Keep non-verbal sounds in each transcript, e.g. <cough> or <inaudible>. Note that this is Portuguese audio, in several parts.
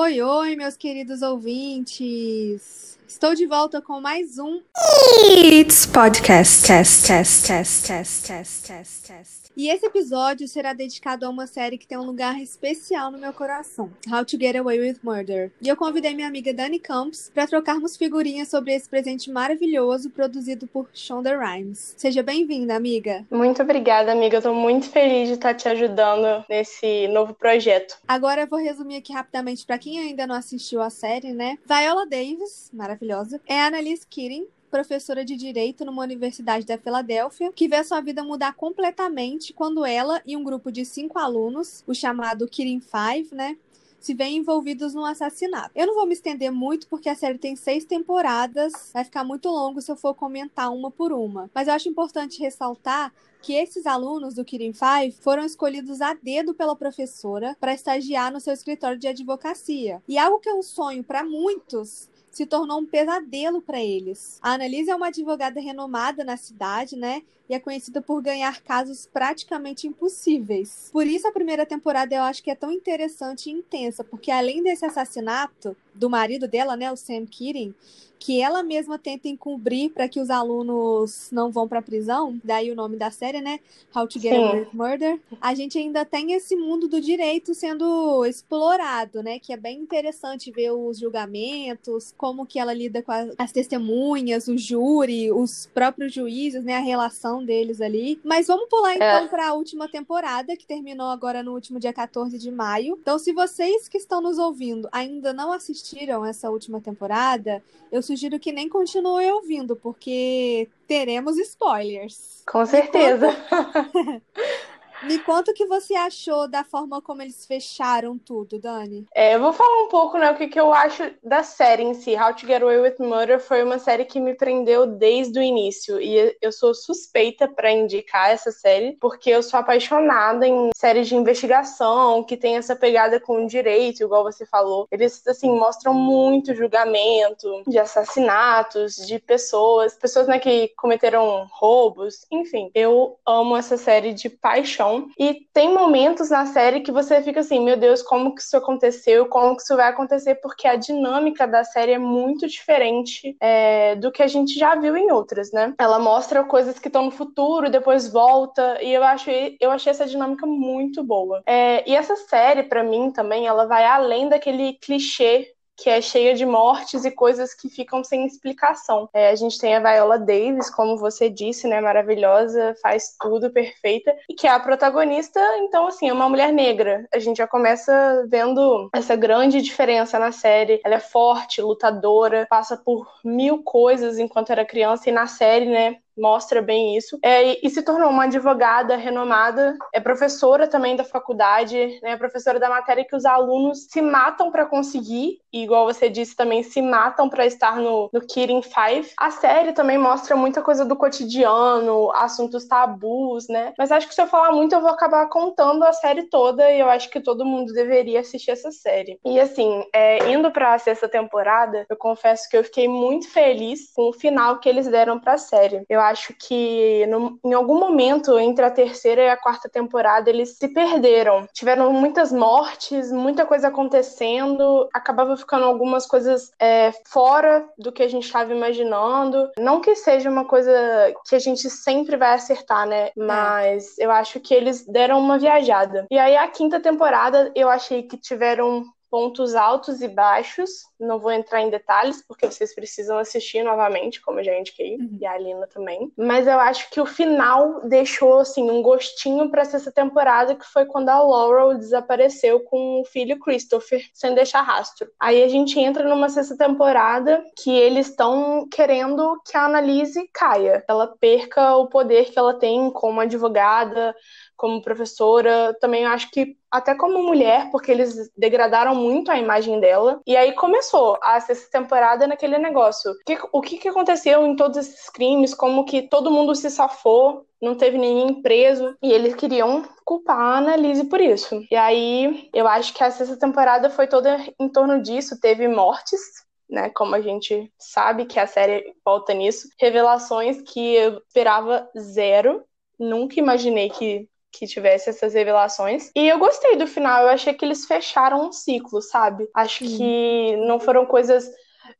Oi, oi, meus queridos ouvintes. Estou de volta com mais um It's Podcast. Test, test, test, test, test, test, test. E esse episódio será dedicado a uma série que tem um lugar especial no meu coração, How to Get Away with Murder. E eu convidei minha amiga Dani Campos para trocarmos figurinhas sobre esse presente maravilhoso produzido por Shonda Rhimes. Seja bem-vinda, amiga. Muito obrigada, amiga. Eu tô muito feliz de estar te ajudando nesse novo projeto. Agora eu vou resumir aqui rapidamente para quem ainda não assistiu a série, né? Viola Davis, maravilhosa, é a Annalise Keating, professora de direito numa universidade da Filadélfia, que vê sua vida mudar completamente quando ela e um grupo de cinco alunos, o chamado Kirin Five, né? Se veem envolvidos num assassinato. Eu não vou me estender muito porque a série tem seis temporadas, vai ficar muito longo se eu for comentar uma por uma. Mas eu acho importante ressaltar que esses alunos do Kirin Five foram escolhidos a dedo pela professora para estagiar no seu escritório de advocacia. E algo que é um sonho para muitos se tornou um pesadelo para eles. A Annalise é uma advogada renomada na cidade, né? E é conhecida por ganhar casos praticamente impossíveis. Por isso a primeira temporada eu acho que é tão interessante e intensa, porque além desse assassinato do marido dela, né, o Sam Keating, que ela mesma tenta encobrir para que os alunos não vão para prisão, daí o nome da série, né? How to Get Away with Murder. A gente ainda tem esse mundo do direito sendo explorado, né? Que é bem interessante ver os julgamentos, como que ela lida com as testemunhas, o júri, os próprios juízes, né? A relação deles ali. Mas vamos pular então é. para a última temporada, que terminou agora no último dia 14 de maio. Então, se vocês que estão nos ouvindo ainda não assistiram essa última temporada, eu sugiro que nem continue ouvindo, porque teremos spoilers. Com certeza. <laughs> <laughs> Me conta o que você achou da forma como eles fecharam tudo, Dani. É, eu vou falar um pouco, né, o que, que eu acho da série em si. How to Get Away with Murder foi uma série que me prendeu desde o início. E eu sou suspeita para indicar essa série, porque eu sou apaixonada em séries de investigação, que tem essa pegada com o direito, igual você falou. Eles, assim, mostram muito julgamento de assassinatos, de pessoas, pessoas, né, que cometeram roubos. Enfim, eu amo essa série de paixão e tem momentos na série que você fica assim, meu Deus, como que isso aconteceu? Como que isso vai acontecer? Porque a dinâmica da série é muito diferente é, do que a gente já viu em outras, né? Ela mostra coisas que estão no futuro, depois volta, e eu acho eu achei essa dinâmica muito boa. É, e essa série, para mim, também, ela vai além daquele clichê que é cheia de mortes e coisas que ficam sem explicação. É, a gente tem a Viola Davis, como você disse, né, maravilhosa, faz tudo perfeita, e que é a protagonista, então, assim, é uma mulher negra. A gente já começa vendo essa grande diferença na série. Ela é forte, lutadora, passa por mil coisas enquanto era criança, e na série, né, mostra bem isso. É, e se tornou uma advogada renomada, é professora também da faculdade, né, professora da matéria que os alunos se matam para conseguir, e igual você disse também, se matam para estar no, no Kidding Five. A série também mostra muita coisa do cotidiano, assuntos tabus, né? Mas acho que se eu falar muito, eu vou acabar contando a série toda, e eu acho que todo mundo deveria assistir essa série. E assim, é, indo para a sexta temporada, eu confesso que eu fiquei muito feliz com o final que eles deram para a série. Eu acho que no, em algum momento entre a terceira e a quarta temporada eles se perderam. Tiveram muitas mortes, muita coisa acontecendo, acabava ficando algumas coisas é, fora do que a gente estava imaginando. Não que seja uma coisa que a gente sempre vai acertar, né? Mas é. eu acho que eles deram uma viajada. E aí a quinta temporada eu achei que tiveram pontos altos e baixos. Não vou entrar em detalhes, porque vocês precisam assistir novamente, como eu já indiquei, uhum. e a Alina também. Mas eu acho que o final deixou, assim, um gostinho para essa temporada, que foi quando a Laurel desapareceu com o filho Christopher, sem deixar rastro. Aí a gente entra numa sexta temporada que eles estão querendo que a Annalise caia. Ela perca o poder que ela tem como advogada, como professora, também acho que até como mulher, porque eles degradaram muito a imagem dela. E aí começou a sexta temporada naquele negócio. O que, que aconteceu em todos esses crimes? Como que todo mundo se safou? Não teve ninguém preso. E eles queriam culpar a Annalise por isso. E aí eu acho que a sexta temporada foi toda em torno disso. Teve mortes, né? Como a gente sabe que a série volta nisso. Revelações que eu esperava zero. Nunca imaginei que que tivesse essas revelações. E eu gostei do final, eu achei que eles fecharam um ciclo, sabe? Acho Sim. que não foram coisas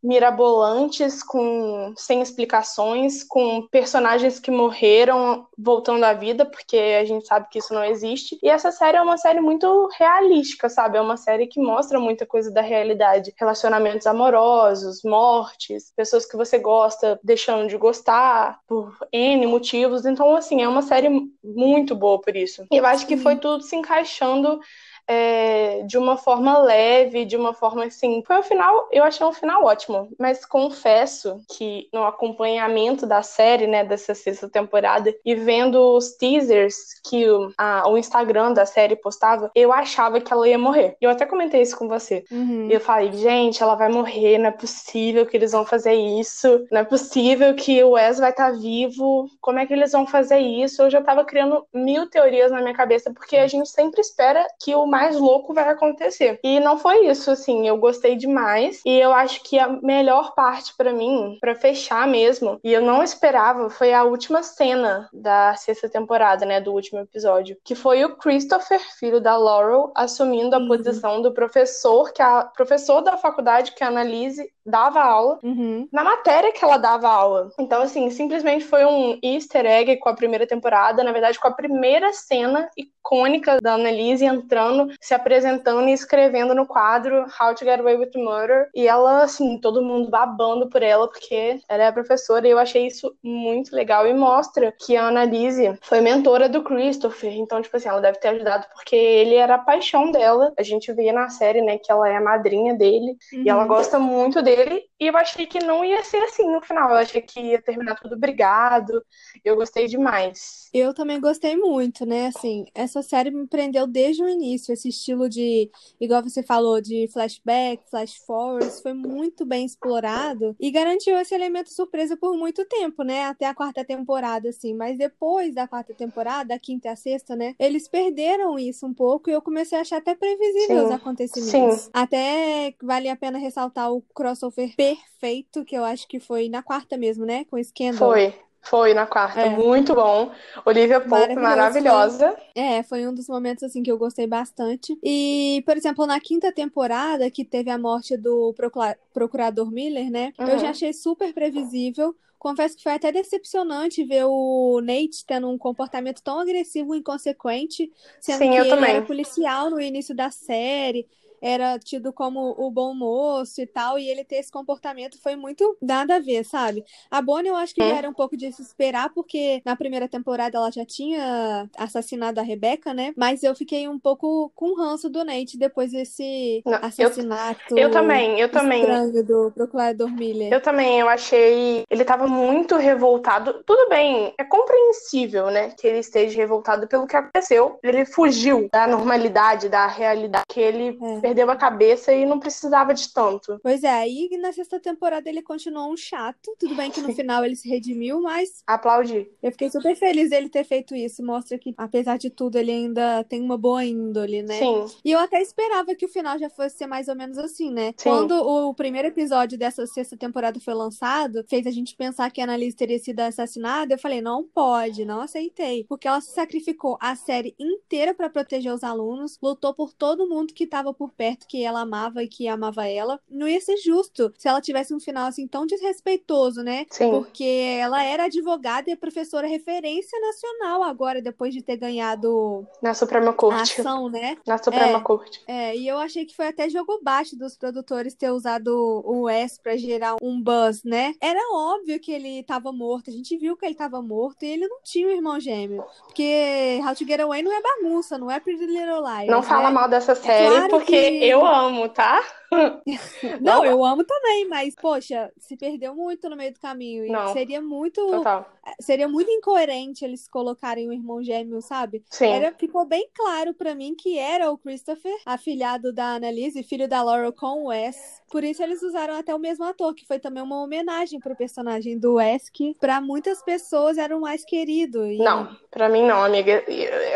mirabolantes, com sem explicações, com personagens que morreram voltando à vida, porque a gente sabe que isso não existe. E essa série é uma série muito realística, sabe? É uma série que mostra muita coisa da realidade, relacionamentos amorosos, mortes, pessoas que você gosta deixando de gostar por N motivos. Então, assim, é uma série muito boa por isso. E eu acho que foi tudo se encaixando é, de uma forma leve, de uma forma assim. Foi um final, eu achei um final ótimo, mas confesso que no acompanhamento da série, né, dessa sexta temporada, e vendo os teasers que o, a, o Instagram da série postava, eu achava que ela ia morrer. Eu até comentei isso com você. Uhum. E eu falei, gente, ela vai morrer, não é possível que eles vão fazer isso, não é possível que o Wes vai estar tá vivo, como é que eles vão fazer isso? Eu já tava criando mil teorias na minha cabeça, porque a gente sempre espera que o mais louco vai acontecer. E não foi isso, assim, eu gostei demais. E eu acho que a melhor parte para mim, para fechar mesmo, e eu não esperava, foi a última cena da sexta temporada, né, do último episódio, que foi o Christopher, filho da Laurel, assumindo a uhum. posição do professor, que a professor da faculdade que a Annalise dava aula, uhum. na matéria que ela dava aula. Então, assim, simplesmente foi um easter egg com a primeira temporada, na verdade, com a primeira cena icônica da Annalise entrando se apresentando e escrevendo no quadro How to Get Away with Murder. E ela, assim, todo mundo babando por ela, porque ela é a professora, e eu achei isso muito legal. E mostra que a Annalise foi mentora do Christopher. Então, tipo assim, ela deve ter ajudado porque ele era a paixão dela. A gente vê na série, né, que ela é a madrinha dele. Uhum. E ela uhum. gosta muito dele. E eu achei que não ia ser assim no final. Eu achei que ia terminar tudo brigado. Eu gostei demais. Eu também gostei muito, né? Assim, essa série me prendeu desde o início. Esse estilo de, igual você falou, de flashback, flash forwards, foi muito bem explorado e garantiu esse elemento surpresa por muito tempo, né? Até a quarta temporada, assim. Mas depois da quarta temporada, a quinta e a sexta, né? Eles perderam isso um pouco e eu comecei a achar até previsível Sim. os acontecimentos. Sim. Até vale a pena ressaltar o crossover perfeito, que eu acho que foi na quarta mesmo, né? Com o Scandal. Foi. Foi na quarta, é. muito bom. Olivia Pope, maravilhosa. É, foi um dos momentos assim que eu gostei bastante. E, por exemplo, na quinta temporada, que teve a morte do procurador Miller, né? Uhum. Eu já achei super previsível. Confesso que foi até decepcionante ver o Nate tendo um comportamento tão agressivo e inconsequente, sendo Sim, que ele também. era policial no início da série era tido como o bom moço e tal, e ele ter esse comportamento foi muito nada a ver, sabe? A Bonnie eu acho que é. era um pouco de se esperar, porque na primeira temporada ela já tinha assassinado a Rebecca, né? Mas eu fiquei um pouco com ranço do Nate depois desse Não, assassinato. Eu, eu também, eu também. do procurador Miller. Eu também, eu achei. Ele tava muito revoltado. Tudo bem, é compreensível, né? Que ele esteja revoltado pelo que aconteceu. Ele fugiu da normalidade, da realidade que ele é perdeu a cabeça e não precisava de tanto. Pois é, e na sexta temporada ele continuou um chato. Tudo bem que no <laughs> final ele se redimiu, mas. Aplaudi. Eu fiquei super feliz dele ter feito isso. Mostra que, apesar de tudo, ele ainda tem uma boa índole, né? Sim. E eu até esperava que o final já fosse ser mais ou menos assim, né? Sim. Quando o primeiro episódio dessa sexta temporada foi lançado, fez a gente pensar que a Annalise teria sido assassinada. Eu falei, não pode, não aceitei. Porque ela se sacrificou a série inteira para proteger os alunos, lutou por todo mundo que tava por perto que ela amava e que amava ela. Não ia ser justo se ela tivesse um final assim tão desrespeitoso, né? Sim. Porque ela era advogada e professora referência nacional agora, depois de ter ganhado na Suprema Corte. A ação, né? Na Suprema é, Corte. É, e eu achei que foi até jogo baixo dos produtores ter usado o Wes pra gerar um buzz, né? Era óbvio que ele tava morto, a gente viu que ele tava morto e ele não tinha um irmão gêmeo. Porque How to Get Away não é bagunça, não é Pretty Little Liars. Não né? fala mal dessa série, é claro porque eu amo, tá? <laughs> Não, eu amo também, mas, poxa, se perdeu muito no meio do caminho. E Não. seria muito. Total. Seria muito incoerente eles colocarem o irmão gêmeo, sabe? Sim. Era, ficou bem claro para mim que era o Christopher, afilhado da Annalise, filho da Laurel com o Wes. Por isso eles usaram até o mesmo ator, que foi também uma homenagem pro personagem do Wes, que pra muitas pessoas era o mais querido. E... Não, pra mim não, amiga.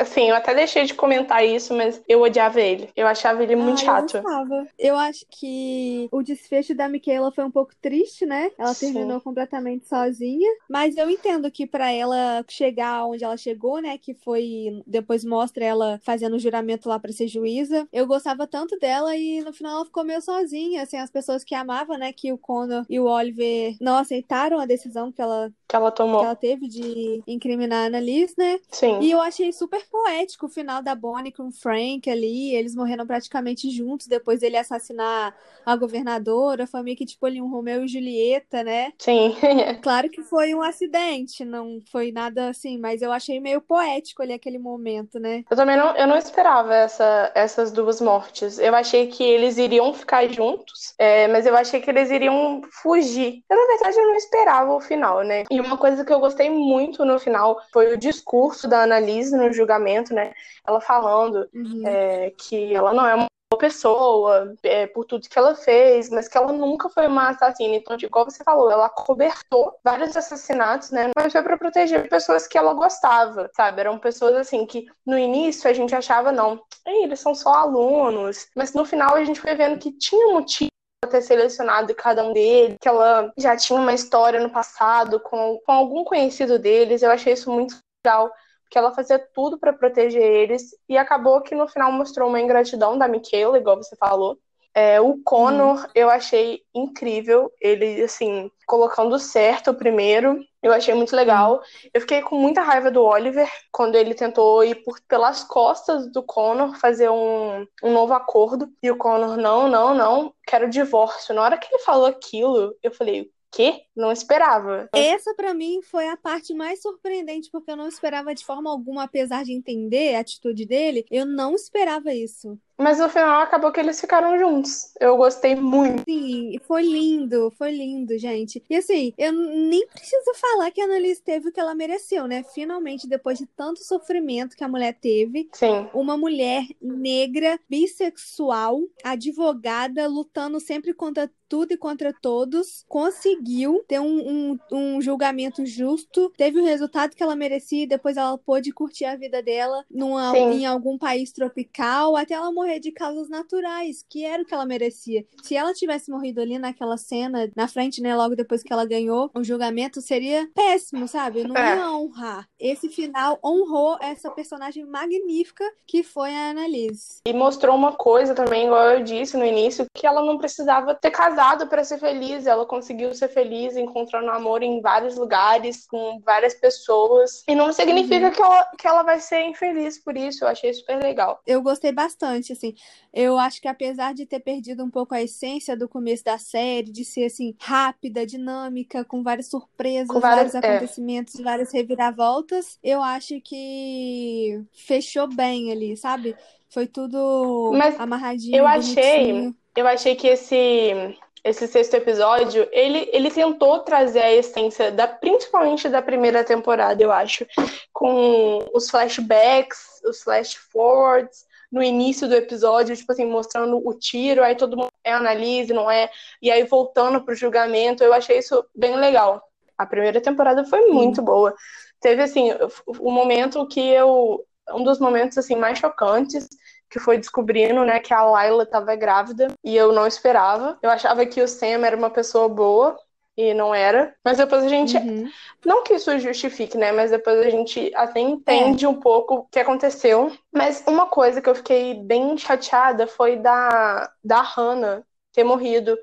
Assim, eu até deixei de comentar isso, mas eu odiava ele. Eu achava ele muito ah, chato. Eu, eu acho que o desfecho da Michaela foi um pouco triste, né? Ela Sim. terminou completamente sozinha. Mas eu entendo que pra ela chegar onde ela chegou, né? Que foi. Depois mostra ela fazendo o juramento lá pra ser juíza. Eu gostava tanto dela e no final ela ficou meio sozinha. Assim, as pessoas que amavam, né? Que o Connor e o Oliver não aceitaram a decisão que ela, Que ela que tomou. ela teve de incriminar a Annalise, né? Sim. E eu achei super poético o final da Bonnie com o Frank ali. Eles morreram praticamente juntos depois dele assassinar a governadora. Foi meio que tipo ali um Romeu e Julieta, né? Sim. <laughs> Claro que foi um acidente, não foi nada assim, mas eu achei meio poético ali aquele momento, né? Eu também não, eu não esperava essa, essas duas mortes. Eu achei que eles iriam ficar juntos, é, mas eu achei que eles iriam fugir. Eu, na verdade, eu não esperava o final, né? E uma coisa que eu gostei muito no final foi o discurso da Annalise no julgamento, né? Ela falando Uhum. é, que ela não é uma boa pessoa é, por tudo que ela fez, mas que ela nunca foi uma assassina. Então, tipo, igual você falou, ela cobertou vários assassinatos, né? Mas foi pra proteger pessoas que ela gostava, sabe? Eram pessoas assim que no início a gente achava, não, "Ei, eles são só alunos. Mas no final a gente foi vendo que tinha motivo ter selecionado cada um deles, que ela já tinha uma história no passado com, com algum conhecido deles. Eu achei isso muito legal que ela fazia tudo pra proteger eles e acabou que no final mostrou uma ingratidão da Michaela, igual você falou. É, o Connor eu achei incrível, ele assim colocando certo o primeiro, eu achei muito legal. Eu fiquei com muita raiva do Oliver quando ele tentou ir por, pelas costas do Connor fazer um, um novo acordo e o Connor não, não, não, quero divórcio. Na hora que ele falou aquilo, eu falei quê? Não esperava. Essa pra mim foi a parte mais surpreendente, porque eu não esperava de forma alguma, apesar de entender a atitude dele, eu não esperava isso. Mas no final acabou que eles ficaram juntos. Eu gostei muito. Sim, foi lindo, foi lindo, gente. E assim, eu nem preciso falar que a Annalise teve o que ela mereceu, né? Finalmente, depois de tanto sofrimento que a mulher teve, Sim. uma mulher negra, bissexual, advogada, lutando sempre contra tudo e contra todos, conseguiu ter um, um, um julgamento justo, teve o resultado que ela merecia e depois ela pôde curtir a vida dela numa, em algum país tropical, até ela morrer de causas naturais, que era o que ela merecia. Se ela tivesse morrido ali naquela cena, na frente, né, logo depois que ela ganhou o julgamento, seria péssimo, sabe? Não É. ia honrar. Esse final honrou essa personagem magnífica que foi a Annalise. E mostrou uma coisa também, igual eu disse no início, que ela não precisava ter casado para ser feliz. Ela conseguiu ser feliz, encontrando amor em vários lugares, com várias pessoas. E não significa que, ela, que ela vai ser infeliz por isso. Eu achei super legal. Eu gostei bastante, assim. Eu acho que apesar de ter perdido um pouco a essência do começo da série, de ser assim rápida, dinâmica, com várias surpresas, Com várias- vários é. acontecimentos, várias reviravoltas, eu acho que fechou bem ali, sabe? Foi tudo Mas amarradinho, eu achei- bonitinho. Eu achei que esse, esse sexto episódio, ele, ele tentou trazer a essência, da, principalmente da primeira temporada, eu acho. Com os flashbacks, os flash forwards, no início do episódio, tipo assim, mostrando o tiro, aí todo mundo é analise, não é? E aí voltando pro julgamento, eu achei isso bem legal. A primeira temporada foi muito boa. Teve, assim, o, o momento que eu... Um dos momentos, assim, mais chocantes, que foi descobrindo, né, que a Layla estava grávida e eu não esperava. Eu achava que o Sam era uma pessoa boa e não era. Mas depois a gente, Uhum. não que isso justifique, né, mas depois a gente até entende um pouco o que aconteceu. Mas uma coisa que eu fiquei bem chateada foi da da Hannah ter morrido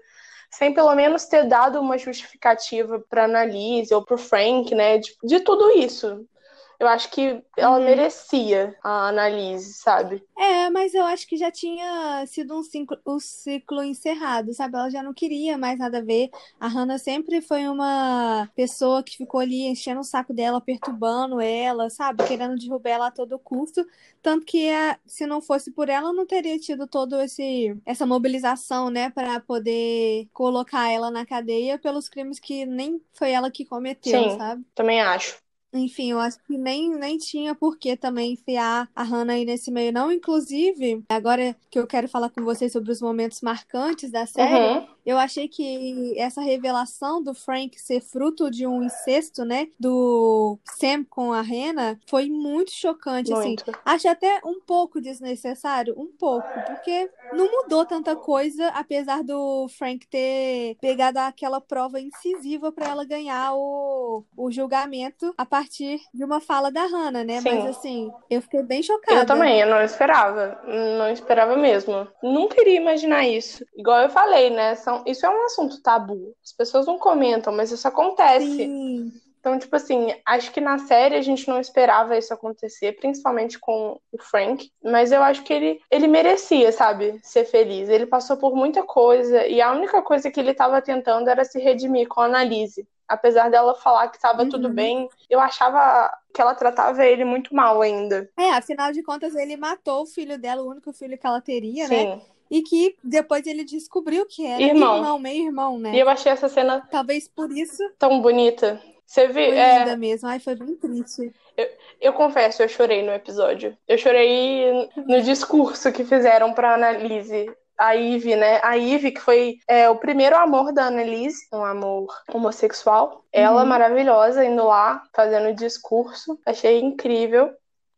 sem pelo menos ter dado uma justificativa para Annalise ou pro Frank, né, de, de tudo isso. Eu acho que ela Uhum. merecia a Annalise, sabe? É, mas eu acho que já tinha sido um ciclo, um ciclo encerrado, sabe? Ela já não queria mais nada a ver. A Hannah sempre foi uma pessoa que ficou ali enchendo o saco dela, perturbando ela, sabe? Querendo derrubar ela a todo custo. Tanto que a- se não fosse por ela, não teria tido todo esse essa mobilização, né, Pra poder colocar ela na cadeia pelos crimes que nem foi ela que cometeu, Sim. sabe? Também acho. Enfim, eu acho que nem, nem tinha por que também enfiar a Hannah aí nesse meio, não. Inclusive, agora que eu quero falar com vocês sobre os momentos marcantes da série, Uhum. Eu achei que essa revelação do Frank ser fruto de um incesto, né, do Sam com a Rena, foi muito chocante, assim. Muito. Acho até um pouco desnecessário, um pouco, porque não mudou tanta coisa, apesar do Frank ter pegado aquela prova incisiva pra ela ganhar o, o julgamento a partir de uma fala da Hannah, né? Sim. Mas assim, eu fiquei bem chocada. Eu também, eu não esperava. Não esperava mesmo. Nunca iria imaginar isso. Igual eu falei, né? São, isso é um assunto tabu. As pessoas não comentam, mas isso acontece. Sim. Então, tipo assim, acho que na série a gente não esperava isso acontecer, principalmente com o Frank. Mas eu acho que ele, ele merecia, sabe, ser feliz. Ele passou por muita coisa e a única coisa que ele estava tentando era se redimir com a Annalise. Apesar dela falar que estava tudo Uhum. bem, eu achava que ela tratava ele muito mal ainda. É, afinal de contas, ele matou o filho dela, o único filho que ela teria, né? E que depois ele descobriu que era Irmão. irmão, meio irmão, né? E eu achei essa cena Talvez por isso tão bonita. Você viu? É, linda mesmo. Ai, foi bem triste. Eu confesso, eu chorei no episódio. Eu chorei no discurso que fizeram pra Annalise. A Ivy, né? A Ivy, que foi é, o primeiro amor da Annalise, um amor homossexual. Ela, Uhum. maravilhosa, indo lá, fazendo o discurso. Achei incrível.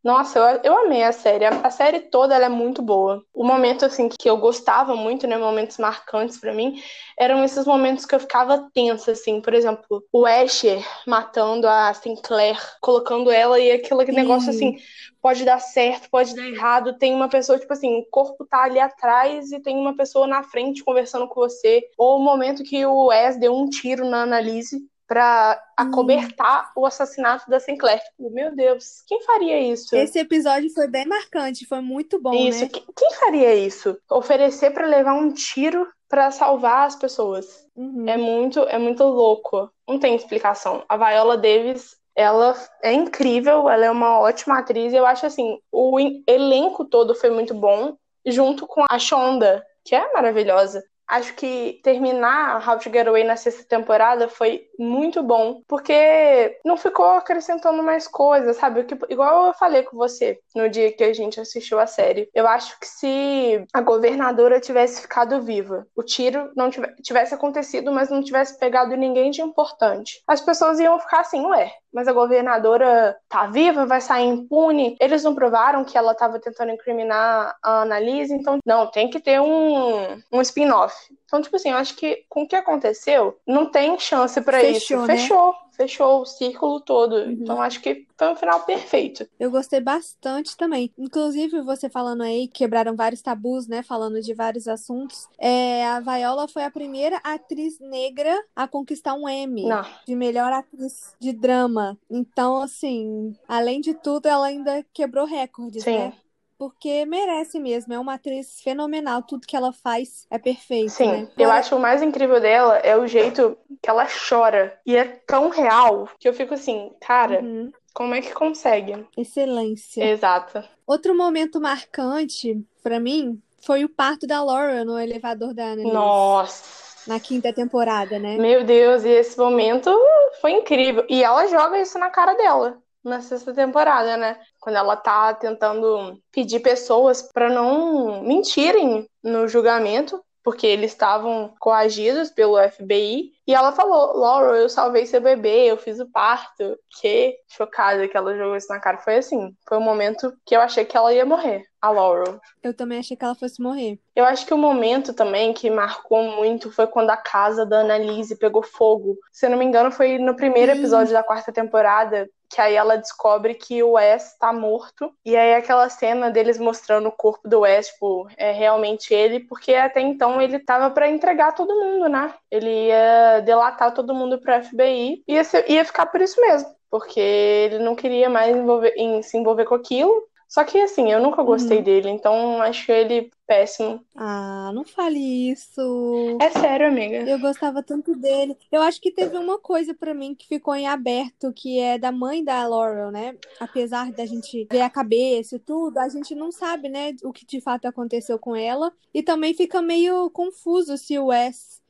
Nossa, eu, eu amei a série. A, série toda ela é muito boa. O momento, assim, que eu gostava muito, né? Momentos marcantes pra mim, eram esses momentos que eu ficava tensa, assim. Por exemplo, o Asher matando a Sinclair, colocando ela e aquele Sim. negócio assim, pode dar certo, pode dar errado. Tem uma pessoa, tipo assim, o corpo tá ali atrás e tem uma pessoa na frente conversando com você. Ou o momento que o Wes deu um tiro na Annalise pra acobertar o assassinato da Sinclair. Tipo, meu Deus, quem faria isso? Esse episódio foi bem marcante, foi muito bom, isso, né? que- quem faria isso? Oferecer pra levar um tiro pra salvar as pessoas. Uhum. É muito, é muito louco. Não tem explicação. A Viola Davis, ela é incrível, ela é uma ótima atriz. Eu acho assim, o en- elenco todo foi muito bom, junto com a Shonda, que é maravilhosa. Acho que terminar How to Get Away na sexta temporada foi muito bom, porque não ficou acrescentando mais coisas, sabe? Que- Igual eu falei com você no dia que a gente assistiu a série. Eu acho que se a governadora tivesse ficado viva, o tiro não tive- tivesse acontecido, mas não tivesse pegado ninguém de importante, as pessoas iam ficar assim, ué, mas a governadora tá viva, vai sair impune. Eles não provaram que ela tava tentando incriminar a Annalise, então não, tem que ter um, um spin-off. Então, tipo assim, eu acho que com o que aconteceu, não tem chance pra Fechou, isso. né? Fechou, fechou o círculo todo. Então, acho que foi um final perfeito. Eu gostei bastante também. Inclusive, você falando aí, quebraram vários tabus, né? Falando de vários assuntos. É, a Viola foi a primeira atriz negra a conquistar um Emmy Não, de melhor atriz de drama. Então, assim, além de tudo, ela ainda quebrou recordes, sim. né? Porque merece mesmo. É uma atriz fenomenal. Tudo que ela faz é perfeito, Sim, né? eu acho o mais incrível dela é o jeito que ela chora. E é tão real que eu fico assim, cara, Uhum. como é que consegue? Excelência. Exato. Outro momento marcante pra mim foi o parto da Laura no elevador da Annalise. Nossa. Na quinta temporada, né? Meu Deus, e esse momento foi incrível. E ela joga isso na cara dela na sexta temporada, né? Quando ela tá tentando pedir pessoas pra não mentirem no julgamento, porque eles estavam coagidos pelo FBI. E ela falou: Laura, eu salvei seu bebê, eu fiz o parto. Que chocada que ela jogou isso na cara. Foi assim: foi um momento que eu achei que ela ia morrer, a Laurel. Eu também achei que ela fosse morrer. Eu acho que o momento também que marcou muito foi quando a casa da Annalise pegou fogo. Se eu não me engano, foi no primeiro episódio da quarta temporada, que aí ela descobre que o Wes tá morto. E aí aquela cena deles mostrando o corpo do Wes, tipo, é realmente ele, porque até então ele tava pra entregar todo mundo, né? Ele ia delatar todo mundo pro FBI e ia, ser- ia ficar por isso mesmo. Porque ele não queria mais envolver- em se envolver com aquilo. Só que assim, eu nunca gostei Uhum. dele, então acho ele péssimo. Ah, não fale isso. É sério, amiga. Eu gostava tanto dele. Eu acho que teve uma coisa pra mim que ficou em aberto, que é da mãe da Laurel, né? Apesar da gente ver a cabeça e tudo, a gente não sabe, né, o que de fato aconteceu com ela. E também fica meio confuso se o Wes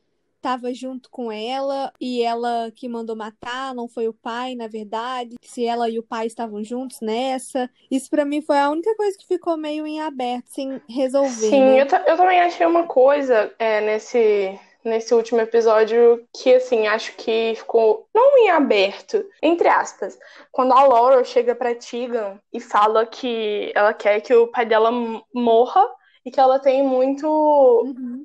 tava junto com ela e ela que mandou matar, não foi o pai, na verdade. Se ela e o pai estavam juntos nessa. Isso pra mim foi a única coisa que ficou meio em aberto, sem resolver, Sim, né? eu, eu também achei uma coisa é, nesse, nesse último episódio que, assim, acho que ficou não em aberto, entre aspas. Quando a Laura chega pra Tegan e fala que ela quer que o pai dela morra e que ela tem muito. Uhum.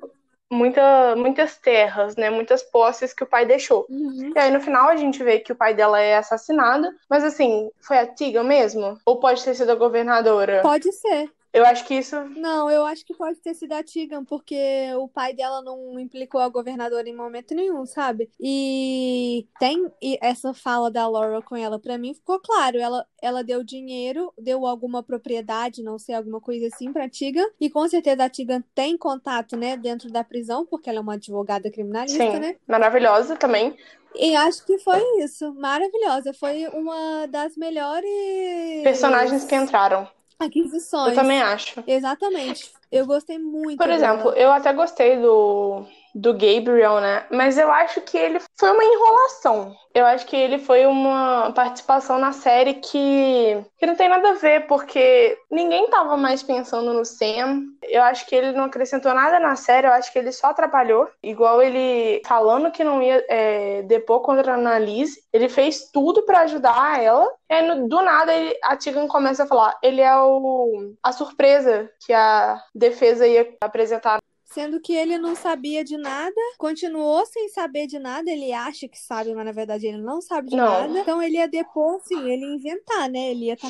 Muita, muitas terras, né? Muitas posses que o pai deixou. Uhum. E aí no final a gente vê que o pai dela é assassinado. Mas assim, foi a Tegan mesmo? Ou pode ter sido a governadora? Pode ser. Eu acho que isso. Não, eu acho que pode ter sido a Tegan, porque o pai dela não implicou a governadora em momento nenhum, sabe? E tem e essa fala da Laura com ela, pra mim ficou claro. Ela, ela deu dinheiro, deu alguma propriedade, não sei, alguma coisa assim pra Tegan. E com certeza a Tegan tem contato, né, dentro da prisão, porque ela é uma advogada criminalista, Sim, né? maravilhosa também. E acho que foi isso. Maravilhosa. Foi uma das melhores Personagens que entraram. Aquisições. Eu também acho. Exatamente. Eu gostei muito Por exemplo, dela. eu até gostei do, do Gabriel, né? Mas eu acho que ele foi uma enrolação. Eu acho que ele foi uma participação na série que, que não tem nada a ver, porque ninguém tava mais pensando no Sam. Eu acho que ele não acrescentou nada na série, eu acho que ele só atrapalhou. Igual ele falando que não ia é, depor contra a Annalise, ele fez tudo pra ajudar ela. E aí, do nada, ele- a Tegan começa a falar: ele é o, a surpresa que a defesa ia apresentar. Sendo que ele não sabia de nada, continuou sem saber de nada. Ele acha que sabe, mas na verdade ele não sabe de Não. nada. Então ele ia depor, assim, ele ia inventar, né? Ele ia estar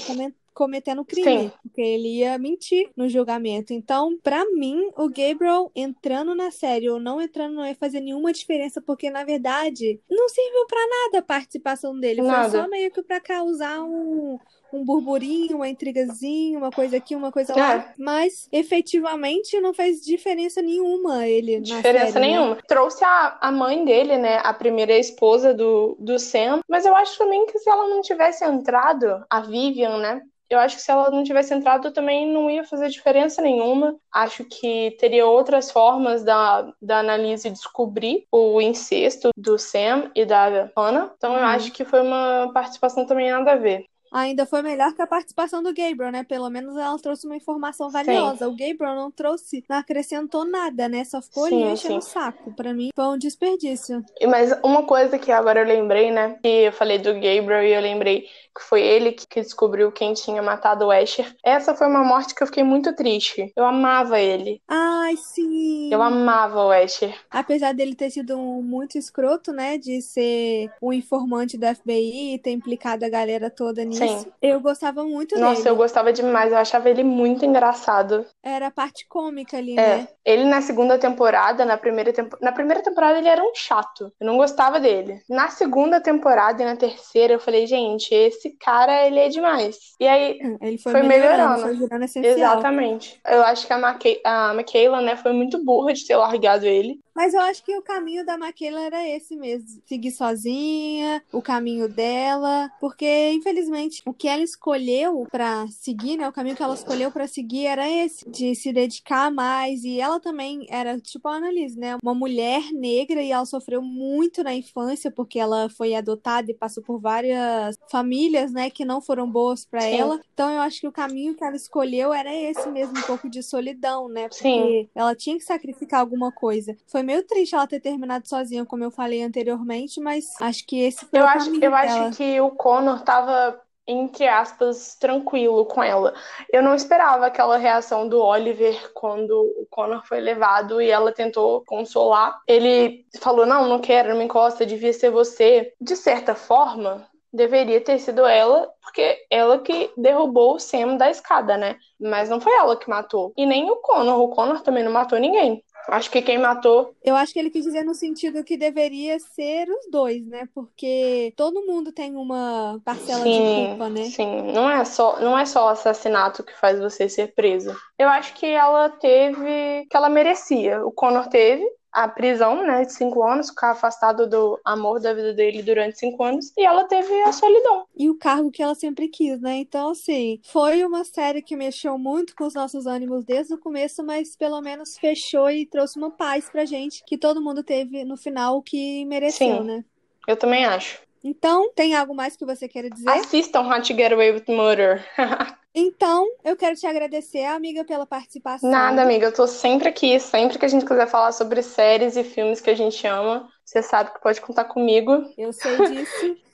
cometendo crime, Sim. porque ele ia mentir no julgamento. Então, pra mim, o Gabriel entrando na série ou não entrando não ia fazer nenhuma diferença, porque na verdade não serviu pra nada a participação dele. Nada. Foi só meio que pra causar um. Um burburinho, uma intrigazinha, uma coisa aqui, uma coisa lá. É. Mas efetivamente não fez diferença nenhuma ele na Diferença série, né? nenhuma. Trouxe a, a mãe dele, né? A primeira esposa do, do Sam. Mas eu acho também que se ela não tivesse entrado, a Vivian, né? Eu acho que se ela não tivesse entrado também não ia fazer diferença nenhuma. Acho que teria outras formas da, da Annalise descobrir o incesto do Sam e da Hannah. Então eu Uhum. acho que foi uma participação também nada a ver. Ainda foi melhor que a participação do Gabriel, né? Pelo menos ela trouxe uma informação valiosa. O Gabriel não trouxe, não acrescentou nada, né? Só ficou ali Sim, enchendo o sim. saco. Pra mim, foi um desperdício. E- Mas uma coisa que agora eu lembrei, né? Que eu falei do Gabriel e eu lembrei que foi ele que descobriu quem tinha matado o Asher. Essa foi uma morte que eu fiquei muito triste. Eu amava ele. Ai, sim! Eu amava o Asher. Apesar dele ter sido um muito escroto, né? De ser um informante do FBI e ter implicado a galera toda nisso. Sim. Eu gostava muito Nossa, dele. eu gostava demais. Eu achava ele muito engraçado. Era a parte cômica ali, É. né? Ele na segunda temporada, na primeira, tempo... na primeira temporada ele era um chato. Eu não gostava dele. Na segunda temporada e na terceira eu falei, gente, esse cara, ele é demais. E aí, Ele foi, Foi melhorando, melhorando. foi virando essencial. exatamente. Eu acho que a, Maque... a Michaela, né, foi muito burra de ter largado ele. Mas eu acho que o caminho da Maquila era esse mesmo. Seguir sozinha, o caminho dela. Porque, infelizmente, o que ela escolheu pra seguir, né? O caminho que ela escolheu pra seguir era esse. De se dedicar mais. E ela também era, tipo a Annalise, né? Uma mulher negra e ela sofreu muito na infância porque ela foi adotada e passou por várias famílias, né? Que não foram boas pra Sim. ela. Então eu acho que o caminho que ela escolheu era esse mesmo, um pouco de solidão, né? Porque Sim. ela tinha que sacrificar alguma coisa. Foi meio triste ela ter terminado sozinha, como eu falei anteriormente, mas acho que esse foi Eu o acho, eu dela. acho que o Connor tava, entre aspas, tranquilo com ela. Eu não esperava aquela reação do Oliver quando o Connor foi levado e ela tentou consolar. Ele falou: Não, não quero, não me encosta, devia ser você. De certa forma, deveria ter sido ela, porque ela que derrubou o Sam da escada, né? Mas não foi ela que matou. E nem o Connor. O Connor também não matou ninguém. Acho que quem matou. Eu acho que ele quis dizer no sentido que deveria ser os dois, né? Porque todo mundo tem uma parcela de Sim, culpa, né? sim. Não é só, não é só o assassinato que faz você ser presa. Eu acho que ela teve, que ela merecia. O Connor teve a prisão, né, de cinco anos, ficar afastado do amor da vida dele durante cinco anos, e ela teve a solidão. E o cargo que ela sempre quis, né? Então, assim, foi uma série que mexeu muito com os nossos ânimos desde o começo, mas pelo menos fechou e trouxe uma paz pra gente, que todo mundo teve no final o que mereceu, Sim. né? Eu também acho. Então, tem algo mais que você queira dizer? Assistam How to Get Away with Murder. <laughs> Então, eu quero te agradecer, amiga, pela participação. Nada, amiga, eu tô sempre aqui. Sempre que a gente quiser falar sobre séries e filmes que a gente ama, você sabe que pode contar comigo. Eu sei disso. <laughs>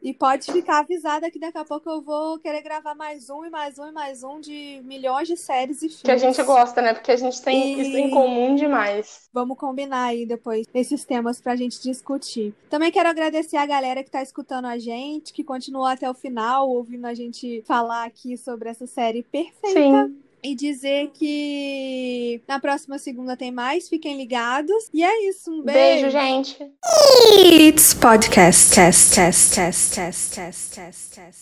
E pode ficar avisada que daqui a pouco eu vou querer gravar mais um e mais um e mais um de milhões de séries e filmes. Que a gente gosta, né? Porque a gente tem E- isso em comum demais. Vamos combinar aí depois esses temas pra gente discutir. Também quero agradecer a galera que tá escutando a gente, que continuou até o final, ouvindo a gente falar aqui sobre essa série perfeita. Sim. E dizer que na próxima segunda tem mais, fiquem ligados. E é isso, um beijo. Beijo, gente. It's podcast. Test, test, test, test, test, test, test.